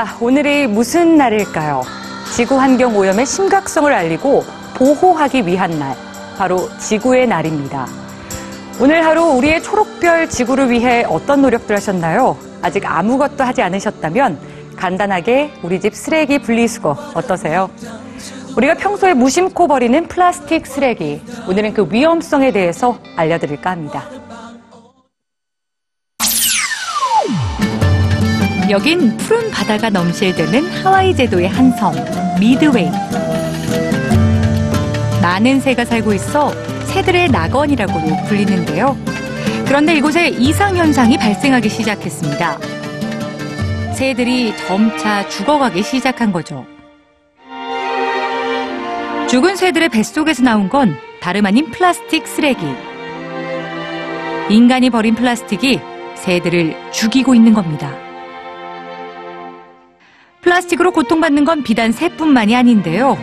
자, 오늘이 무슨 날일까요? 지구 환경 오염의 심각성을 알리고 보호하기 위한 날, 바로 지구의 날입니다. 오늘 하루 우리의 초록별 지구를 위해 어떤 노력들 하셨나요? 아직 아무것도 하지 않으셨다면 간단하게 우리 집 쓰레기 분리수거 어떠세요? 우리가 평소에 무심코 버리는 플라스틱 쓰레기, 오늘은 그 위험성에 대해서 알려드릴까 합니다. 여긴 푸른 바다가 넘실대는 하와이 제도의 한 섬, 미드웨이. 많은 새가 살고 있어 새들의 낙원이라고도 불리는데요. 그런데 이곳에 이상현상이 발생하기 시작했습니다. 새들이 점차 죽어가기 시작한 거죠. 죽은 새들의 뱃속에서 나온 건 다름 아닌 플라스틱 쓰레기. 인간이 버린 플라스틱이 새들을 죽이고 있는 겁니다. 플라스틱으로 고통받는 건 비단 새뿐만이 아닌데요.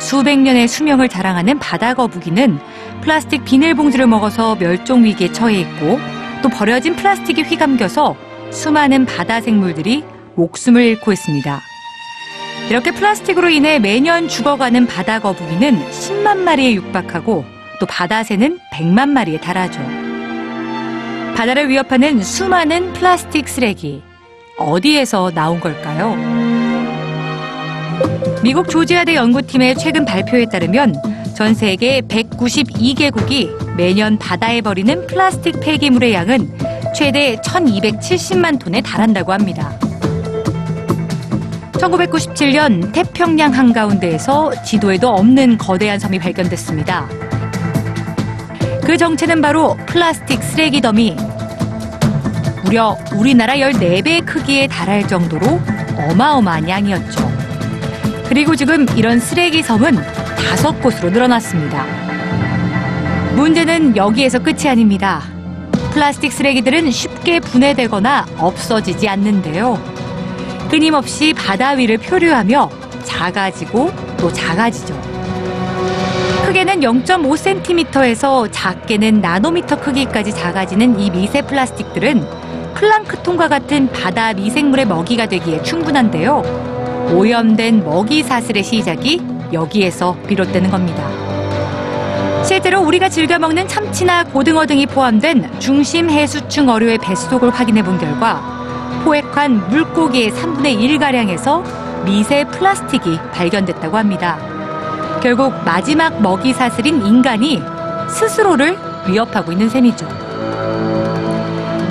수백 년의 수명을 자랑하는 바다 거북이는 플라스틱 비닐봉지를 먹어서 멸종 위기에 처해 있고 또 버려진 플라스틱이 휘감겨서 수많은 바다 생물들이 목숨을 잃고 있습니다. 이렇게 플라스틱으로 인해 매년 죽어가는 바다 거북이는 10만 마리에 육박하고 또 바다새는 100만 마리에 달하죠. 바다를 위협하는 수많은 플라스틱 쓰레기. 어디에서 나온 걸까요? 미국 조지아대 연구팀의 최근 발표에 따르면 전 세계 192개국이 매년 바다에 버리는 플라스틱 폐기물의 양은 최대 1270만 톤에 달한다고 합니다. 1997년 태평양 한가운데에서 지도에도 없는 거대한 섬이 발견됐습니다. 그 정체는 바로 플라스틱 쓰레기 더미. 무려 우리나라 14배 크기에 달할 정도로 어마어마한 양이었죠. 그리고 지금 이런 쓰레기 섬은 다섯 곳으로 늘어났습니다. 문제는 여기에서 끝이 아닙니다. 플라스틱 쓰레기들은 쉽게 분해되거나 없어지지 않는데요. 끊임없이 바다 위를 표류하며 작아지고 또 작아지죠. 크게는 0.5cm에서 작게는 나노미터 크기까지 작아지는 이 미세 플라스틱들은 플랑크톤과 같은 바다 미생물의 먹이가 되기에 충분한데요. 오염된 먹이 사슬의 시작이 여기에서 비롯되는 겁니다. 실제로 우리가 즐겨 먹는 참치나 고등어 등이 포함된 중심 해수층 어류의 뱃속을 확인해 본 결과 포획한 물고기의 3분의 1가량에서 미세 플라스틱이 발견됐다고 합니다. 결국 마지막 먹이 사슬인 인간이 스스로를 위협하고 있는 셈이죠.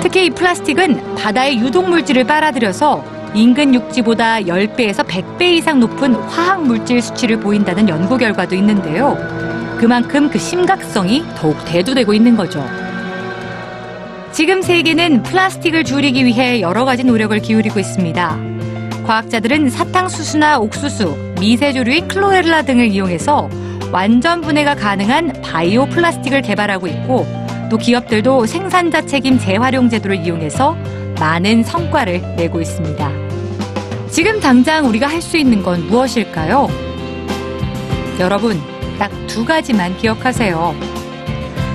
특히 이 플라스틱은 바다의 유독물질을 빨아들여서 인근 육지보다 10배에서 100배 이상 높은 화학 물질 수치를 보인다는 연구 결과도 있는데요. 그만큼 그 심각성이 더욱 대두되고 있는 거죠. 지금 세계는 플라스틱을 줄이기 위해 여러 가지 노력을 기울이고 있습니다. 과학자들은 사탕수수나 옥수수, 미세조류인 클로렐라 등을 이용해서 완전 분해가 가능한 바이오 플라스틱을 개발하고 있고 또 기업들도 생산자 책임 재활용 제도를 이용해서 많은 성과를 내고 있습니다. 지금 당장 우리가 할 수 있는 건 무엇일까요? 여러분, 딱 두 가지만 기억하세요.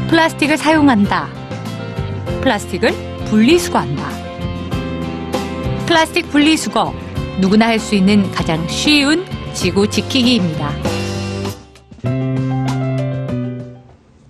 플라스틱을 사용한다. 플라스틱을 분리수거한다. 플라스틱 분리수거. 누구나 할 수 있는 가장 쉬운 지구 지키기입니다.